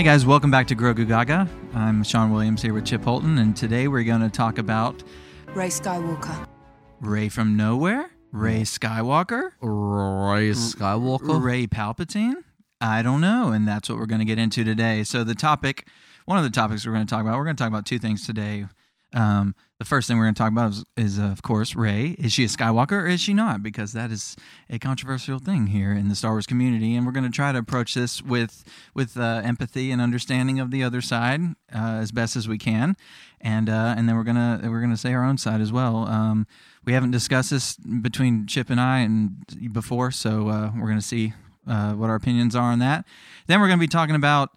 Hey guys, welcome back to Grogu Gaga. I'm Sean Williams here with Chip Holton, and today we're going to talk about Rey Skywalker. Rey from Nowhere, Rey Skywalker, Rey Skywalker. Rey Palpatine. I don't know, and that's what we're going to get into today. So the topic, one of the topics we're going to talk about, we're going to talk about two things today. Um, the first thing we're going to talk about is, is uh, of course, Rey. Is she a Skywalker or is she not? Because that is a controversial thing here in the Star Wars community, and we're going to try to approach this with with uh, empathy and understanding of the other side uh, as best as we can, and uh, and then we're gonna we're gonna say our own side as well. Um, we haven't discussed this between Chip and I and before, so uh, we're gonna see uh, what our opinions are on that. Then we're gonna be talking about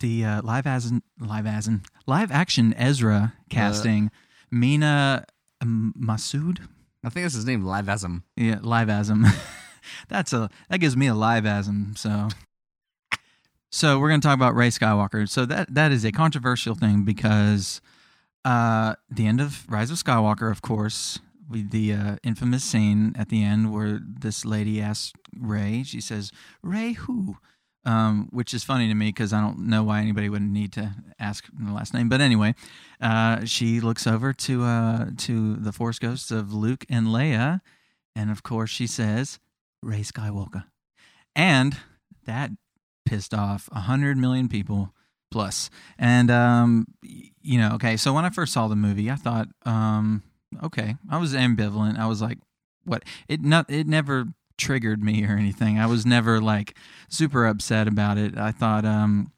the uh, live as live as live action Ezra casting Mena Massoud. I think that's his name, Livasm. Yeah, live asm. That's a that gives me a live asm. So, so we're going to talk about Rey Skywalker. So that that is a controversial thing because uh, the end of Rise of Skywalker, of course, we, the uh, infamous scene at the end where this lady asks Rey, she says, "Rey who?" Um, which is funny to me because I don't know why anybody would need to ask the last name. But anyway, uh, she looks over to uh, to the Force ghosts of Luke and Leia, and of course she says, "Rey Skywalker," and that pissed off a hundred million people plus. And um, you know, okay, so when I first saw the movie, I thought, um, okay, I was ambivalent. I was like, what? It not it never triggered me or anything. I was never like super upset about it. I thought um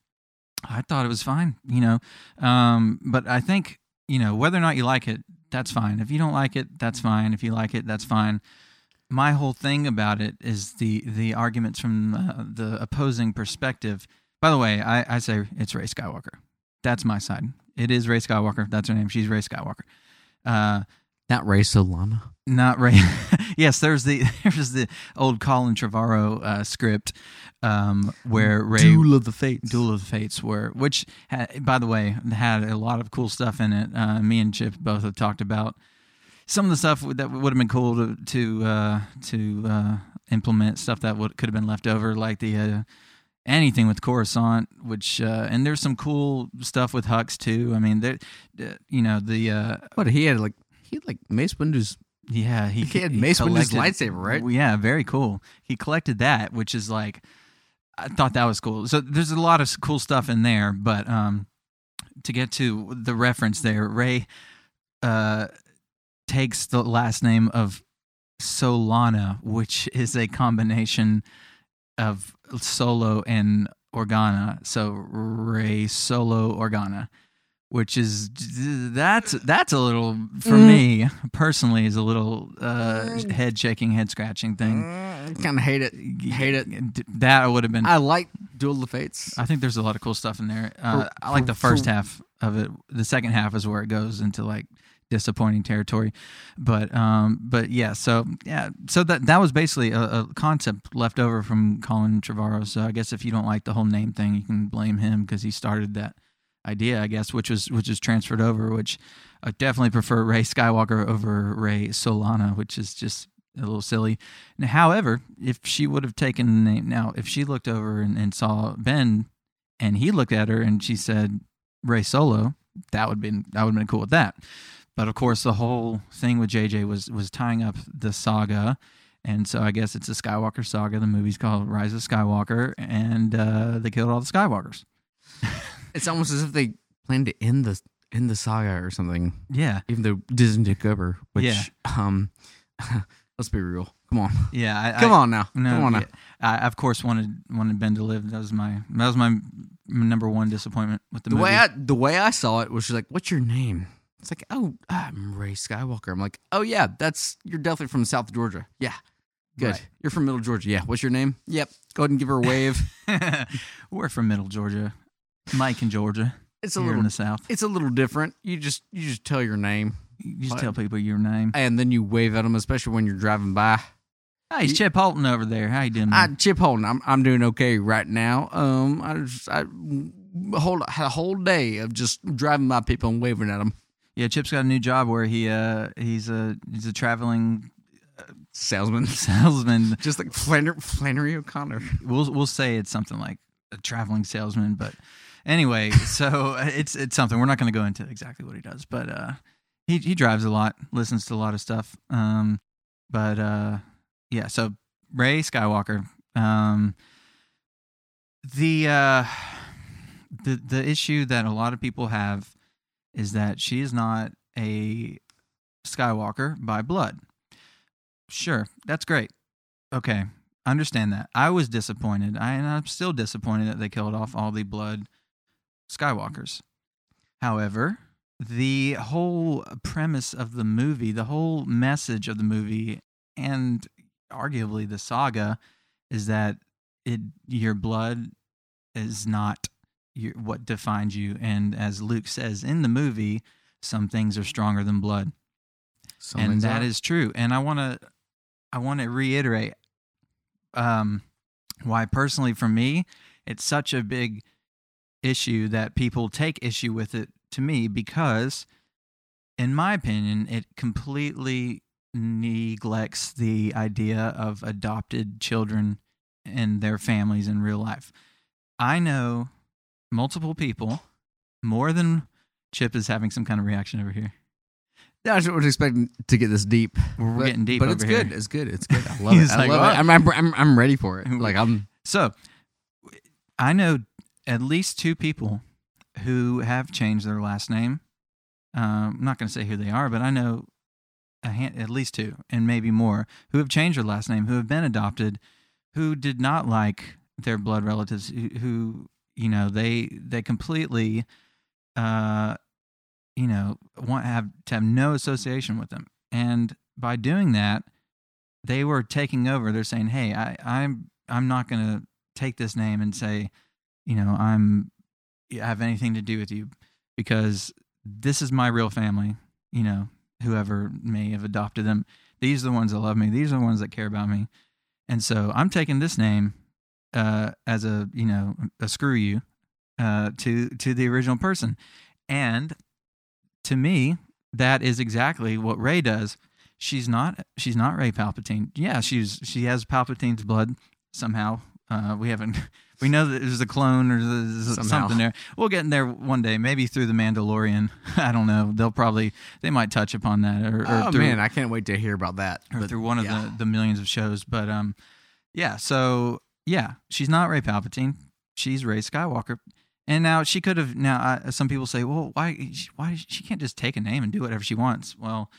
I thought it was fine, you know. Um but I think, you know, whether or not you like it, that's fine. If you don't like it, that's fine. If you like it, that's fine. My whole thing about it is the the arguments from uh, the opposing perspective. By the way, I, I say it's Rey Skywalker. That's my side. It is Rey Skywalker. That's her name. She's Rey Skywalker. Uh, Not Rey Solana. not Rey. yes, there's the there's the old Colin Trevorrow uh, script um, where Rey Duel of the Fates. Duel of the Fates were, which by the way had a lot of cool stuff in it. Uh, me and Chip both have talked about some of the stuff that would have been cool to to uh, to uh, implement stuff that would could have been left over, like the uh, anything with Coruscant, which uh, and there's some cool stuff with Hux too. I mean, there, uh, you know the uh, What he had like he had like Mace Windu's. yeah, he, He had Mace Windu's lightsaber, right? Yeah, very cool. He collected that, which is like, I thought that was cool. So there's a lot of cool stuff in there, but um, to get to the reference there, Rey uh takes the last name of Solana, which is a combination of Solo and Organa. So Rey Solo Organa, which is that's that's a little for Mm. me personally is a little uh, head shaking, head scratching thing. Kind of hate it. Hate it. That would have been. I like Duel of the Fates. I think there's a lot of cool stuff in there. Uh, For- I like the first for- half of it. The second half is where it goes into like disappointing territory. But um, but yeah. So yeah. So that that was basically a, a concept left over from Colin Trevorrow. So I guess if you don't like the whole name thing, you can blame him because he started that idea. I guess which was which is transferred over. Which I definitely prefer Rey Skywalker over Rey Solana, which is just a little silly. Now, However, if she would have taken the name now, if she looked over and, and saw Ben and he looked at her and she said Rey Solo, that would been that would have been cool with that. But of course, the whole thing with JJ was was tying up the saga, and so I guess it's a Skywalker saga. The movie's called Rise of Skywalker, and uh, they killed all the Skywalkers. It's almost as if they planned to end the end the saga or something. Yeah, Even though Disney took over. Which Yeah. um, let's be real. Come on. yeah. I, Come I, on now. No, Come on now. I of course wanted wanted Ben to live. That was my that was my number one disappointment with the, The movie. way I the way I saw it was she's like, "What's your name?" It's like, "Oh, I'm Rey Skywalker." I'm like, "Oh yeah, that's you're definitely from South Georgia." Yeah, good. Right. You're from Middle Georgia. Yeah. What's your name? Yep. Go ahead and give her a wave. We're from Middle Georgia, Mike in Georgia, It's a little in the South. it's a little different. You just you just tell your name You just What? tell people your name. and then you wave at them, especially when you're driving by. Hey, it's Chip Holton over there. How you doing? I man? Chip Holton. I'm I'm doing okay right now. Um, I just I hold had a whole day of just driving by people and waving at them. yeah, Chip's got a new job where he uh he's a he's a traveling Salesman, salesman. just like Flannery, Flannery O'Connor. We'll we'll say it's something like a traveling salesman, but anyway, so it's it's something we're not going to go into exactly what he does, but uh, he he drives a lot, listens to a lot of stuff. Um, but uh, yeah, so Rey Skywalker. Um, the uh, the the issue that a lot of people have is that she is not a Skywalker by blood. Sure, that's great. Okay, understand that. I was disappointed. I and I'm still disappointed that they killed off all the blood Skywalkers. However, the whole premise of the movie, the whole message of the movie, and arguably the saga, is that it your blood is not your, what defines you. And as Luke says in the movie, some things are stronger than blood, Some and that are. is true. And I want to, I want to reiterate, um, why personally for me, it's such a big issue that people take issue with it to me because, in my opinion, it completely neglects the idea of adopted children and their families in real life. I know multiple people, more than Chip is having some kind of reaction over here. Yeah, I wasn't expecting to get this deep. We're, but, getting deep but it's here. good. It's good. It's good. I love it. I like, love "What?" it. I'm, I'm I'm I'm ready for it. Like I'm. So, I know at least two people who have changed their last name. Um, I'm not going to say who they are, but I know hand, at least two, and maybe more, who have changed their last name, who have been adopted, who did not like their blood relatives, who, who you know they they completely, uh, you know, want have to have no association with them, and by doing that, they were taking over. They're saying, "Hey, I, I'm I'm not going to take this name and say, you know, I'm have anything to do with you because this is my real family. You know, whoever may have adopted them, these are the ones that love me. These are the ones that care about me, and so I'm taking this name uh, as a you know a screw you uh, to to the original person, and to me, that is exactly what Rey does she's not she's not Rey Palpatine. Yeah, she's she has Palpatine's blood somehow. Uh, we haven't we know that there's a clone or something there. We'll get in there one day, maybe through the Mandalorian. I don't know. They'll probably they might touch upon that or, or Oh through, man, I can't wait to hear about that. or But through one of the the millions of shows. But um, yeah. So yeah, she's not Rey Palpatine. She's Rey Skywalker. And now she could have. Now uh, some people say, well, why? Why she can't just take a name and do whatever she wants? Well,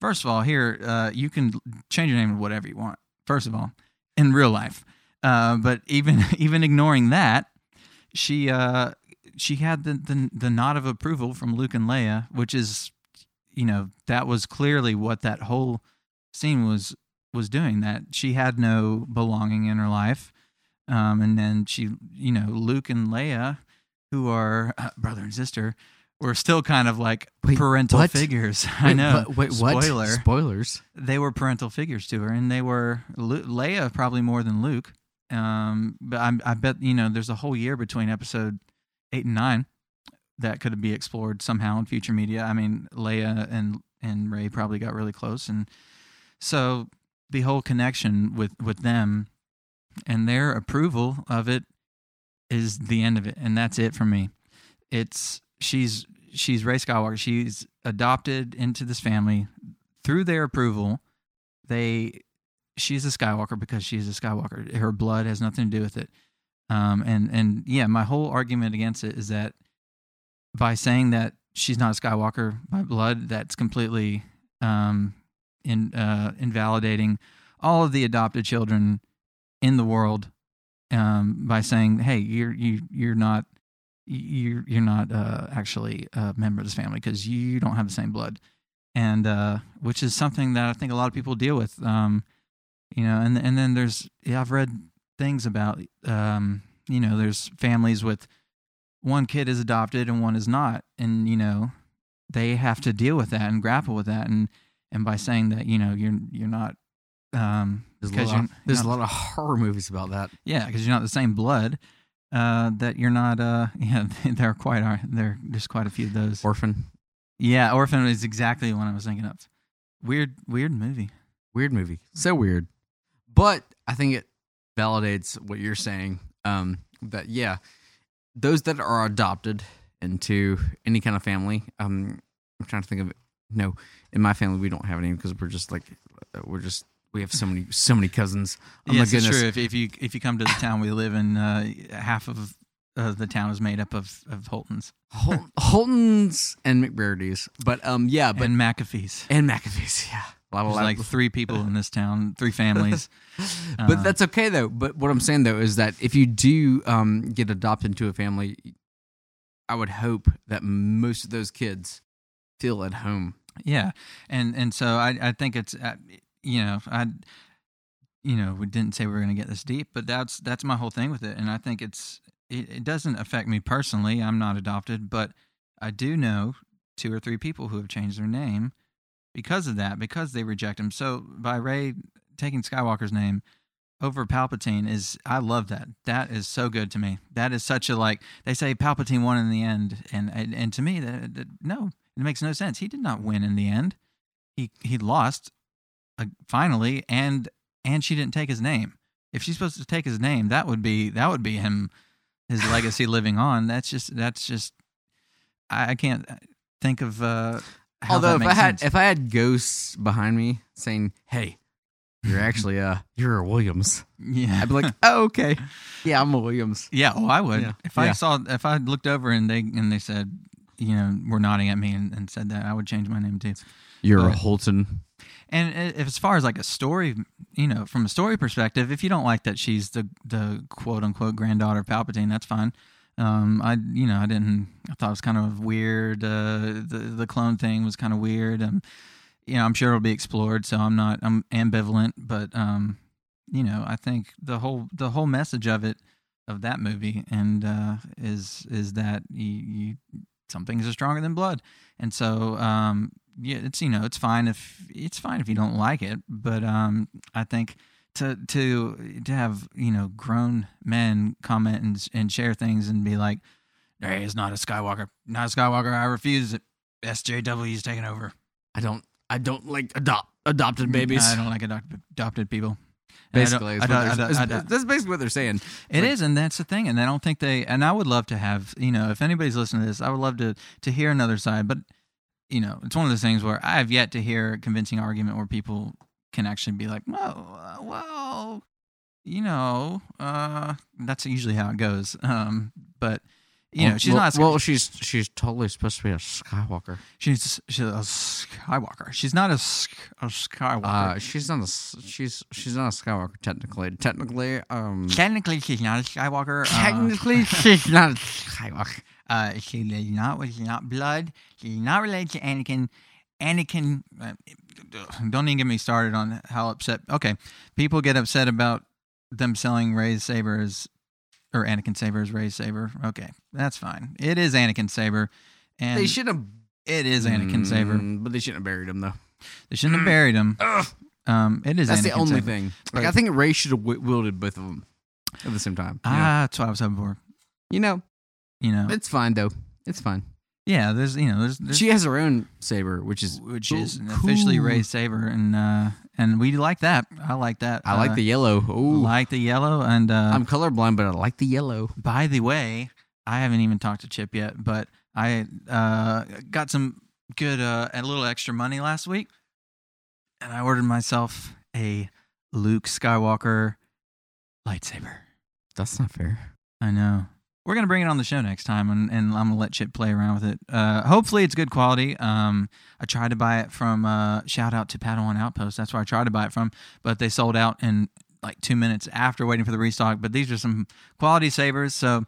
first of all, here uh, you can change your name to whatever you want. First of all, in real life. Uh, but even even ignoring that, she uh, she had the, the the nod of approval from Luke and Leia, which is, you know, that was clearly what that whole scene was was doing. That she had no belonging in her life, um, and then she, you know, Luke and Leia, who are uh, brother and sister, were still kind of like Wait, parental what? figures. I know. Wait, wait, what? Spoiler Spoilers. they were parental figures to her, and they were Lu- Leia probably more than Luke. Um, but I, I bet you know there's a whole year between episode eight and nine that could be explored somehow in future media. I mean, Leia and and Rey probably got really close, and so the whole connection with with them and their approval of it is the end of it, and that's it for me. It's she's she's Rey Skywalker. She's adopted into this family through their approval. They she's a Skywalker because she's a Skywalker. Her blood has nothing to do with it. Um, and and yeah, my whole argument against it is that by saying that she's not a Skywalker by blood, that's completely um, in uh, invalidating all of the adopted children in the world um, by saying, "Hey, you're you you're not you're you're not uh, actually a member of this family because you don't have the same blood," and uh, which is something that I think a lot of people deal with. Um, you know, and and then there's yeah, I've read things about um, you know, there's families with one kid is adopted and one is not, and you know, they have to deal with that and grapple with that, and and by saying that you know you're you're not um There's, a because lot, of, there's you're a lot of horror movies about that. yeah because you're not the same blood uh that you're not uh yeah there are quite are there there's quite a few of those Orphan. yeah orphan is exactly what i was thinking of weird weird movie Weird movie. So weird. But I think it validates what you're saying. Um, that yeah, those that are adopted into any kind of family. Um, I'm trying to think of it. No, in my family we don't have any because we're just like we're just we have so many so many cousins. Oh yes, my goodness. true. If, if you if you come to the town we live in, uh, half of uh, the town is made up of of Holtons Hol- Holtons and McBurdy's, but um yeah, but and McAfee's. and McAfee's, yeah. A lot of- There's like three people in this town, three families. but Uh, that's okay though. But what I'm saying though is that if you do um, get adopted into a family, I would hope that most of those kids feel at home. Yeah, and and so I I think it's uh, you know I you know we didn't say we were going to get this deep, but that's that's my whole thing with it, and I think it's it, it doesn't affect me personally. I'm not adopted, but I do know two or three people who have changed their name because of that, because they reject him. So by Rey taking Skywalker's name over Palpatine is I love that. That is so good to me. That is such a like they say Palpatine won in the end, and and, and to me that, that no, it makes no sense. He did not win in the end. He he lost uh, finally, and and she didn't take his name. If she's supposed to take his name, that would be that would be him, his legacy living on. That's just that's just I, I can't think of. uh how Although if I had sense. if I had ghosts behind me saying, "Hey, you're actually uh you're a Williams," yeah, I'd be like, "Oh, okay, yeah, I'm a Williams." Yeah, oh, I would. Yeah. If I Yeah. saw, if I looked over and they and they said, you know, were nodding at me and, and said that, I would change my name too. You're a But- Holton. And if as far as like a story, you know, from a story perspective, if you don't like that she's the the quote unquote granddaughter of Palpatine, that's fine. Um, I you know I didn't I thought it was kind of weird. Uh, the the clone thing was kind of weird. Um, you know I'm sure it'll be explored, so I'm not I'm ambivalent, but um, you know I think the whole the whole message of it of that movie and uh, is is that you, you some things are stronger than blood, and so um, yeah, it's you know it's fine if it's fine if you don't like it, but um, I think to to to have you know grown men comment and and share things and be like, "Hey, it's not a Skywalker, not a Skywalker. I refuse it. SJW's taking over." I don't I don't like adopt adopted mm, babies. I don't like adopt, adopted people. And Basically, I is what don't- they're- I don't- is- I don't- that's basically what they're saying. It Like- is, and that's the thing. And I don't think they. And I would love to have, you know, if anybody's listening to this, I would love to to hear another side. But you know, it's one of those things where I have yet to hear a convincing argument where people can actually be like, "Well, uh, well, you know, uh, that's usually how it goes." Um, but you know, she's well, not. Well, she's she's totally supposed to be a Skywalker. she's she's a Skywalker. She's not a, a Skywalker. Uh, she's not a she's she's not a Skywalker technically. Technically, um, Technically, she's not a Skywalker. uh, technically she's not a Skywalker. Uh, she is not. She's not blood. She's not related to Anakin. Anakin. Uh, don't even get me started on how upset. Okay, people get upset about them selling Rey's saber as, or Anakin saber as Rey's saber. Okay, that's fine. It is Anakin saber, and They should have it is Anakin saber. Mm, but they shouldn't have buried him though. They shouldn't have buried him. Ugh, Um, it is. that's the only saber. thing. Like But- I think Rey should have wi- wielded both of them at the same time. know? Ah, that's what I was hoping for. you know, You know, it's fine though. It's fine. Yeah. There's, you know, there's, there's She has her own saber, which is which cool- is officially. Rey's saber, and uh, and we like that. I like that. I like Uh, the yellow. Ooh, like the yellow. And uh, I'm colorblind, but I like the yellow. by the way, I haven't even talked to Chip yet, but I uh, got some good uh, a little extra money last week, and I ordered myself a Luke Skywalker lightsaber. That's not fair. I know. We're gonna bring it on the show next time, and, and I'm gonna let Chip play around with it. Uh, hopefully, it's good quality. Um, I tried to buy it from. Uh, shout out to Padawan Outpost. That's where I tried to buy it from, but they sold out in like two minutes after waiting for the restock. But these are some quality savers. So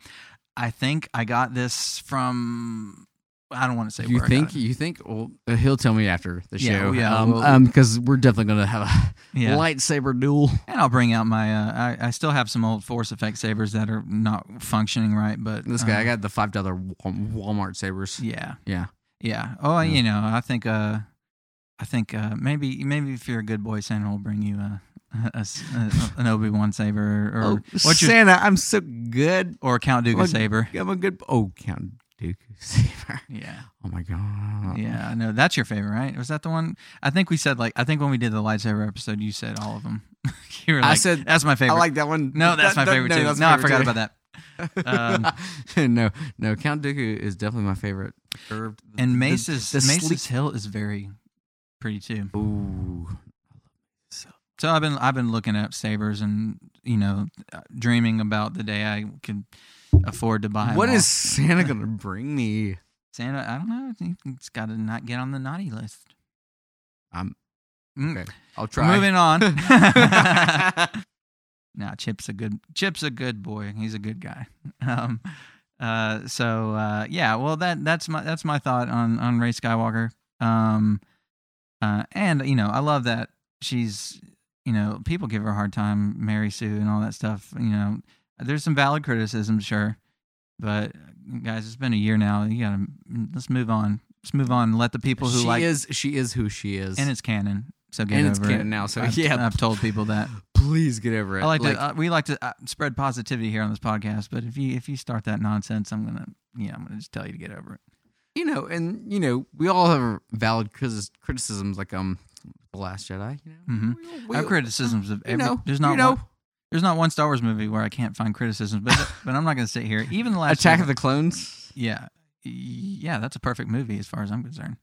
I think I got this from. I don't want to say you think you think? Well, uh, he'll tell me after the Yeah, show. yeah, um, well- um, because we're definitely gonna have a Yeah. lightsaber duel. and I'll bring out my. Uh, I I still have some old Force FX sabers that are not functioning right, but This guy, I got the five dollar Walmart sabers. Yeah, Yeah, Yeah. Oh, Yeah. you know, I think uh I think uh maybe maybe if you're a good boy, Santa will bring you a, a, a- an Obi Wan saber or oh, what's your Santa, I'm so good. or Count Dooku saber. I'm a good. Oh, Count Dooku saber. Yeah. Oh my god. Yeah, I know that's your favorite, right? Was that the one? I think we said like I think when we did the lightsaber episode, you said all of them. you were like, I said that's my favorite. I like that one. no, that's That- my that- favorite no, too. No, my I forgot too. about that. Um, no, no, Count Dooku is definitely my favorite. Or the- and Mace's the Mace's sleek- Hill is very pretty too. Ooh, So I've been I've been looking at sabers and you know dreaming about the day I could afford to buy. what is Santa gonna bring me? Santa? I don't know. I think it's got to not get on the naughty list. I'm Mm. okay. I'll try. Moving on. now Chip's a good Chip's a good boy. He's a good guy. Um, uh, so uh, yeah, well that that's my that's my thought on on Rey Skywalker. Um, uh, and you know I love that she's you know people give her a hard time, Mary Sue and all that stuff. You know, there's some valid criticism, sure, but guys, it's been a year now. You gotta let's move on. Let's move on. And let the people who she like is she is who she is, and it's canon. So get And over it's it. now, so I've, yeah. I've told people that. please get over it. I like, to. Uh, we like to uh, spread positivity here on this podcast, but if you if you start that nonsense, I'm gonna yeah, I'm gonna just tell you to get over it. you know, and you know, we all have valid criticisms, like um, the Last Jedi. You know, Mhm. We- we- have criticisms of you every. know, there's not you know, one. There's not one Star Wars movie where I can't find criticisms, but but I'm not gonna sit here. Even the last Attack Jedi- of the Clones. yeah yeah that's a perfect movie as far as I'm concerned.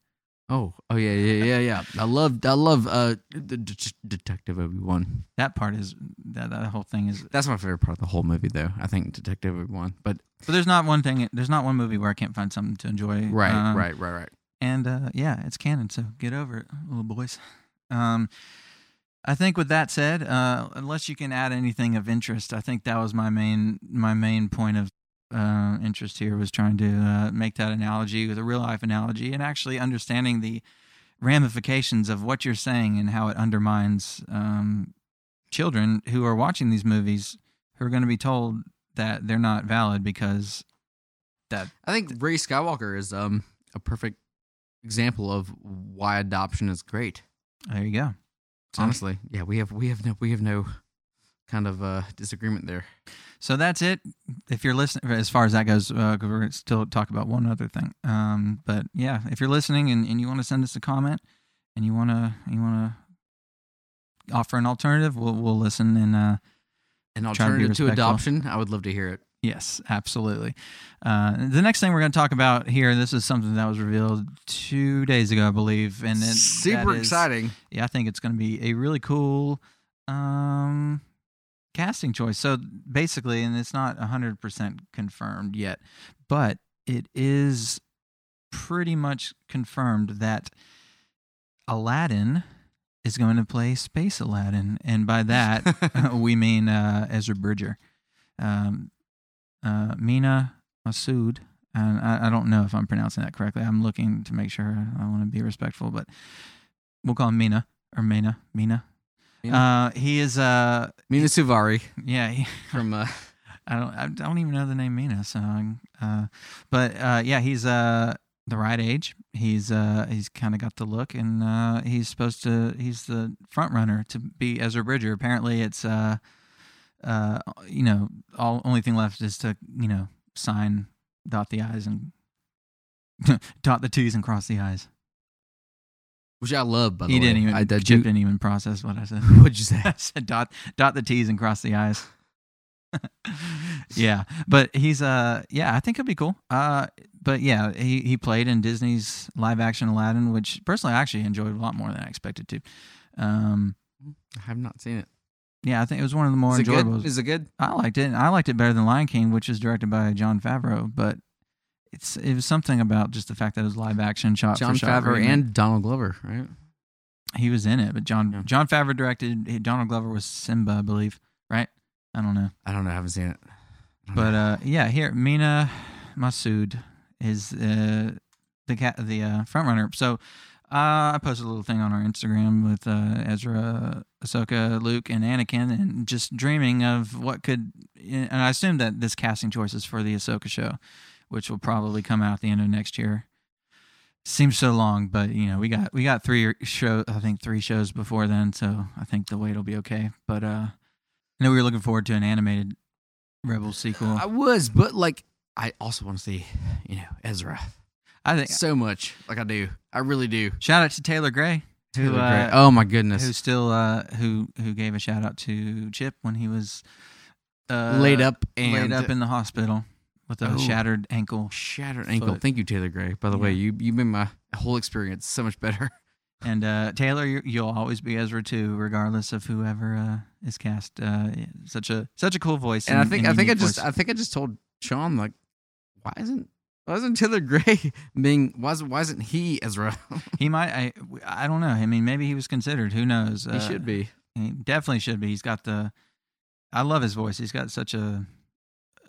Oh, oh yeah, yeah, yeah, yeah. I love, I love uh, the Det- Detective Obi Wan. That part is that that whole thing is. That's my favorite part of the whole movie, though. I think Detective Obi Wan. But But there's not one thing. There's not one movie where I can't find something to enjoy. right, Um, right, right, right. and uh, yeah, it's canon. So get over it, little boys. Um, I think with that said, uh, unless you can add anything of interest, I think that was my main my main point of uh, interest here was trying to uh, make that analogy with a real life analogy and actually understanding the ramifications of what you're saying and how it undermines um, children who are watching these movies who are going to be told that they're not valid because that I think Rey Skywalker is um a perfect example of why adoption is great. there you go. Honestly, yeah, we have we have no we have no kind of uh disagreement there. So that's it. If you're listening, as far as that goes, uh, we're going to still talk about one other thing. Um, but yeah, if you're listening and, and you want to send us a comment and you want to you want to offer an alternative, we'll we'll listen and uh, An Try to alternative to adoption, I would love to hear it. Yes, absolutely. Uh, the next thing we're going to talk about here, this is something that was revealed two days ago, I believe, and it, Super is- exciting. yeah, I think it's going to be a really cool um, casting choice. So basically, and it's not 100% confirmed yet, but it is pretty much confirmed that Aladdin is going to play Space Aladdin. And by that, we mean uh, Ezra Bridger. Um, uh, Mena Massoud. And I, I don't know if I'm pronouncing that correctly. I'm looking to make sure. I want to be respectful, but we'll call him Mina or Mina. Mina. Mina. Uh, he is. Uh, Mena Suvari yeah. He, from uh, I don't. I don't even know the name Mina. So, uh, but uh, yeah, he's uh the right age. He's uh he's kind of got the look, and uh, he's supposed to. He's the front runner to be Ezra Bridger. Apparently, it's uh uh you know all only thing left is to you know sign, dot the i's, and dot the t's and cross the i's. which I love. By the He way, didn't even. I, Chip do- didn't even process what I said. What'd you say? I said dot dot the T's and cross the I's. yeah, but he's uh yeah, I think it'll be cool. Uh, but yeah, he he played in Disney's live action Aladdin, which personally I actually enjoyed a lot more than I expected to. Um, I have not seen it. Yeah, I think it was one of the more Is enjoyable. good? Is it good? I liked it. I liked it better than Lion King, which is directed by Jon Favreau. But it's it was something about just the fact that it was live action shot John shot. Favreau and Donald Glover, right? he was in it. But John Yeah. Jon Favreau directed. Donald Glover was Simba, I believe. Right? I don't know. I don't know. I haven't seen it. But know. uh, yeah, here Mena Massoud is uh, the cat, the uh, front runner. So uh, I posted a little thing on our Instagram with uh, Ezra, Ahsoka, Luke, and Anakin, and just dreaming of what could. And I assume that this casting choice is for the Ahsoka show, which will probably come out at the end of next year. Seems so long, but you know we got we got three show I think three shows before then, so I think the wait will be okay. But uh, I know we were looking forward to an animated Rebel sequel. I was, but like, I also want to see, you know, Ezra I think so much. Like I do. I really do. shout out to Taylor Gray, who Taylor uh, Gray. oh my goodness. who still uh, who who gave a shout out to Chip when he was uh, laid up and laid up in the hospital with a Oh. shattered ankle. shattered ankle. foot. Thank you, Taylor Gray. By the way, Yeah. you you made my whole experience so much better. And uh, Taylor, you- you'll always be Ezra too, regardless of whoever uh, is cast. Uh, such a such a cool voice. And I think I think I just voice. I think I just told Sean like, why isn't why isn't Taylor Gray being why isn't he Ezra? he might. I I don't know. I mean, maybe he was considered. Who knows? he should be. He definitely should be. He's got the. I love his voice. He's got such a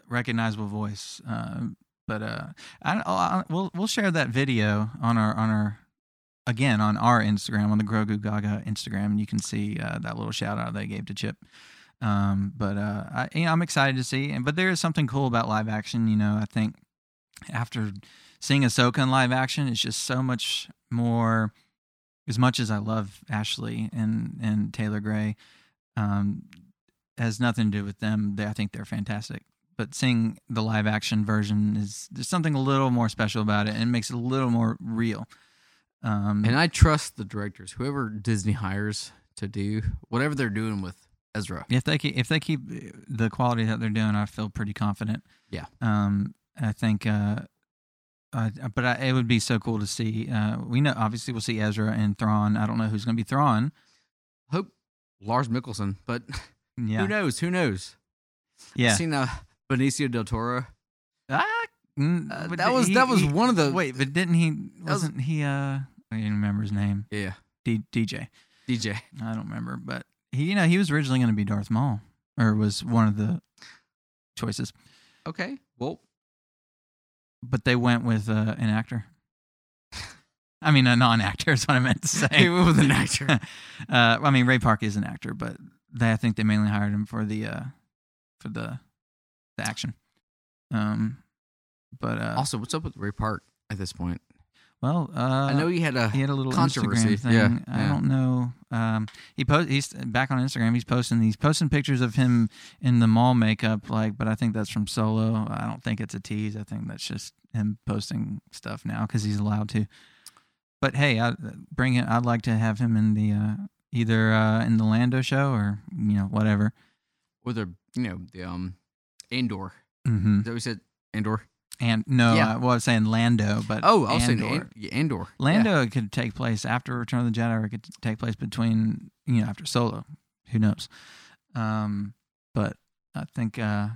recognizable voice. Uh, but uh, I, I we'll we'll share that video on our on our again on our Instagram on the Grogu Gaga Instagram, and you can see uh, that little shout out they gave to Chip. Um, but uh, I, you know, I'm excited to see. And but there is something cool about live action. You know, I think after seeing Ahsoka in live action, it's just so much more. As much as I love Ashley and and Taylor Gray, um, has nothing to do with them. They, I think they're fantastic. But seeing the live action version is there's something a little more special about it, and it makes it a little more real. Um, And I trust the directors, whoever Disney hires to do whatever they're doing with Ezra. if they keep, if they keep the quality that they're doing, I feel pretty confident. Yeah. Um, I think. Uh, uh, but I, it would be so cool to see. Uh, we know obviously we'll see Ezra and Thrawn. I don't know who's going to be Thrawn. Hope Lars Mikkelsen, but Yeah. who knows? Who knows? Yeah. Seen uh, Benicio del Toro. Ah, mm, that was he- that was he- one of the Wait, but didn't he? was- Wasn't he? Uh, I can't remember his name. yeah D, DJ. DJ. I don't remember, but he, you know, he was originally going to be Darth Maul, or was one of the choices, Okay, well but they went with uh, an actor. I mean, a non-actor is what I meant to say. With an actor. uh, I mean, Ray Park is an actor, but they, I think they mainly hired him for the uh, for the the action. Um, but uh, also, what's up with Ray Park at this point? Well, uh, I know he had a he had a little controversy. Instagram thing. Yeah, I don't know. Um, he post he's back on Instagram. He's posting he's posting pictures of him in the mall makeup. Like, but I think that's from Solo. I don't think it's a tease. I think that's just him posting stuff now because he's allowed to. But hey, I bring it. I'd like to have him in the uh, either uh, in the Lando show or you know whatever. or the you know the um Andor. hmm Is that what we said? Andor. And no, Yeah. uh, well, I was saying Lando, but Oh, I was saying Andor. An- yeah, Andor. Yeah. Lando could take place after Return of the Jedi, or it could take place between you know after Solo. Who knows? Um, but I think, uh,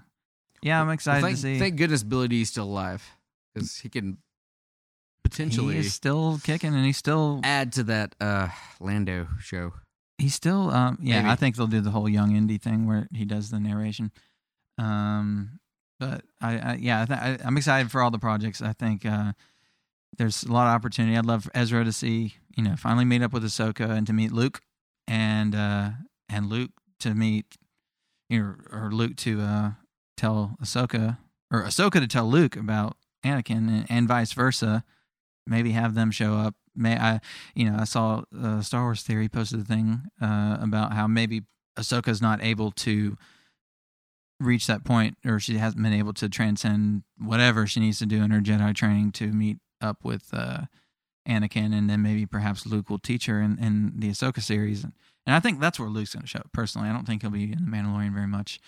yeah, I'm Well, excited thank, to see. Thank goodness Billy Dee's still alive because he can potentially he is still kicking, and he's still add to that uh Lando show. he's still um yeah. Maybe. I think they'll do the whole young Indy thing where he does the narration. Um, but I, I yeah, I I'm excited for all the projects. I think uh, there's a lot of opportunity. I'd love Ezra to see you know finally meet up with Ahsoka and to meet Luke, and uh, and Luke to meet you know or Luke to uh, tell Ahsoka or Ahsoka to tell Luke about Anakin and, and vice versa. Maybe have them show up. May I, you know, I saw uh, Star Wars Theory posted a thing uh, about how maybe Ahsoka's not able to reach that point, or she hasn't been able to transcend whatever she needs to do in her Jedi training to meet up with uh, Anakin, and then maybe perhaps Luke will teach her in, in the Ahsoka series. And I think that's where Luke's going to show up. Personally, I don't think he'll be in the Mandalorian very much.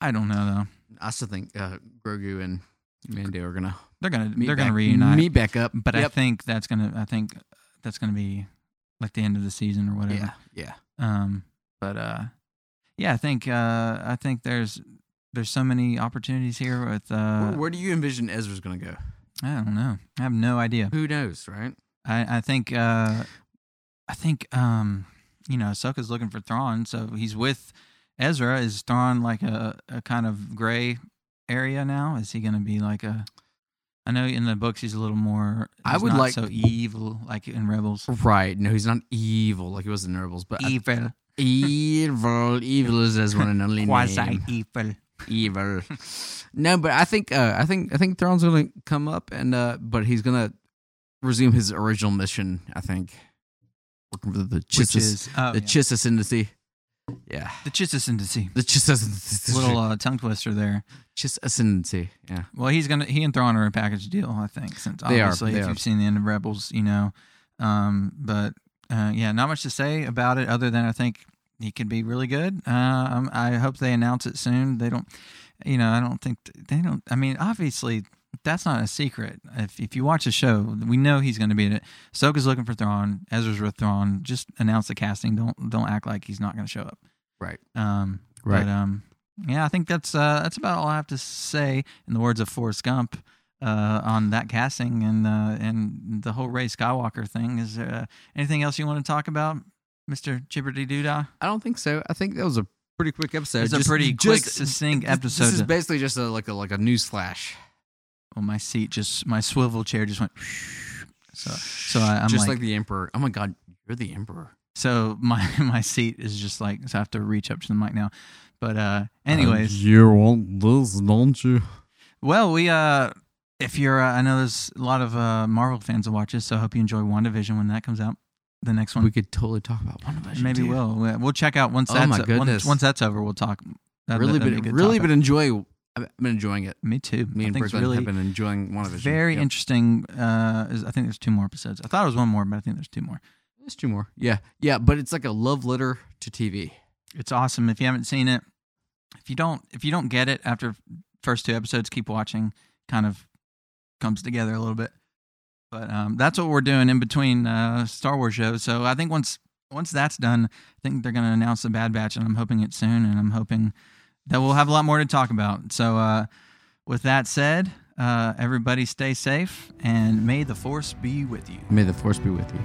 I don't know though. I still think uh, Grogu and Mando are gonna They're gonna meet they're back, gonna reunite, meet back up. but I think that's gonna I think that's gonna be like the end of the season or whatever. yeah, yeah. Um, but uh, yeah, I think uh, I think there's there's so many opportunities here with uh, where, where do you envision Ezra's gonna go? I don't know. I have no idea. Who knows, right? I I think uh, I think um, you know, Ahsoka's looking for Thrawn, so he's with Ezra. Is Thrawn like a a kind of gray area now? Is he going to be like a? I know in the books he's a little more. I would not like- so evil like in Rebels. Right. No, he's not evil like he was in Rebels, but I- Evil, evil, evil is his one and only quasi evil. Evil. no, but I think uh, I think I think Thrawn's gonna come up and uh, but he's gonna resume his original mission. I think working for the Which Chiss is oh, the yeah. Chiss Ascendancy. Yeah, the Chiss Ascendancy. the Chiss Ascendancy. Little uh, tongue twister there. Chiss Ascendancy. Yeah. Well, he's gonna he and Thrawn are a package deal, I think. Since They are, obviously, they if are. you've seen the end of Rebels, you know. Um, but uh, yeah, not much to say about it other than I think he could be really good. Um, I hope they announce it soon. They don't, you know, I don't think they don't. I mean, obviously, that's not a secret. If if you watch the show, we know he's going to be in it. Ahsoka's looking for Thrawn. Ezra's with Thrawn. Just announce the casting. Don't don't act like he's not going to show up. Right. Um, Right. But um, yeah, I think that's uh, that's about all I have to say in the words of Forrest Gump uh, on that casting and uh, and the whole Rey Skywalker thing. Is there uh, anything else you want to talk about, Mister Chibberty Doodah? I don't think so. I think that was a pretty quick episode. It's a Just- pretty quick, just- succinct this- episode. This is basically just a, like a like a news flash. well, my seat just my swivel chair just went. So so I, I'm just like, like, the emperor. Oh my god, you're the emperor. so my my seat is just like so I have to reach up to the mic now. But uh, anyways, you want this, don't you? Well, we uh if you're uh, I know there's a lot of uh Marvel fans that watch this, so I hope you enjoy WandaVision when that comes out. The next one. We could totally talk about one of us. Maybe we'll we'll we'll check out once Oh that's my once, goodness. once that's over, we'll talk. That'd- really that'd been really topic. been enjoying. I've been enjoying it. me too. Me I and Brisbane really have been enjoying one of his. very interesting. Uh, is, I think there's two more episodes. I thought it was one more, but I think there's two more. There's two more. Yeah, yeah, but it's like a love letter to TV. It's awesome. If you haven't seen it, if you don't if you don't get it after first two episodes, keep watching. Kind of comes together a little bit. But um, that's what we're doing in between uh, Star Wars shows. So I think once once that's done, I think they're going to announce the Bad Batch, and I'm hoping it soon. And I'm hoping that we'll have a lot more to talk about. So uh, with that said, uh, everybody stay safe, and may the Force be with you. May the force be with you.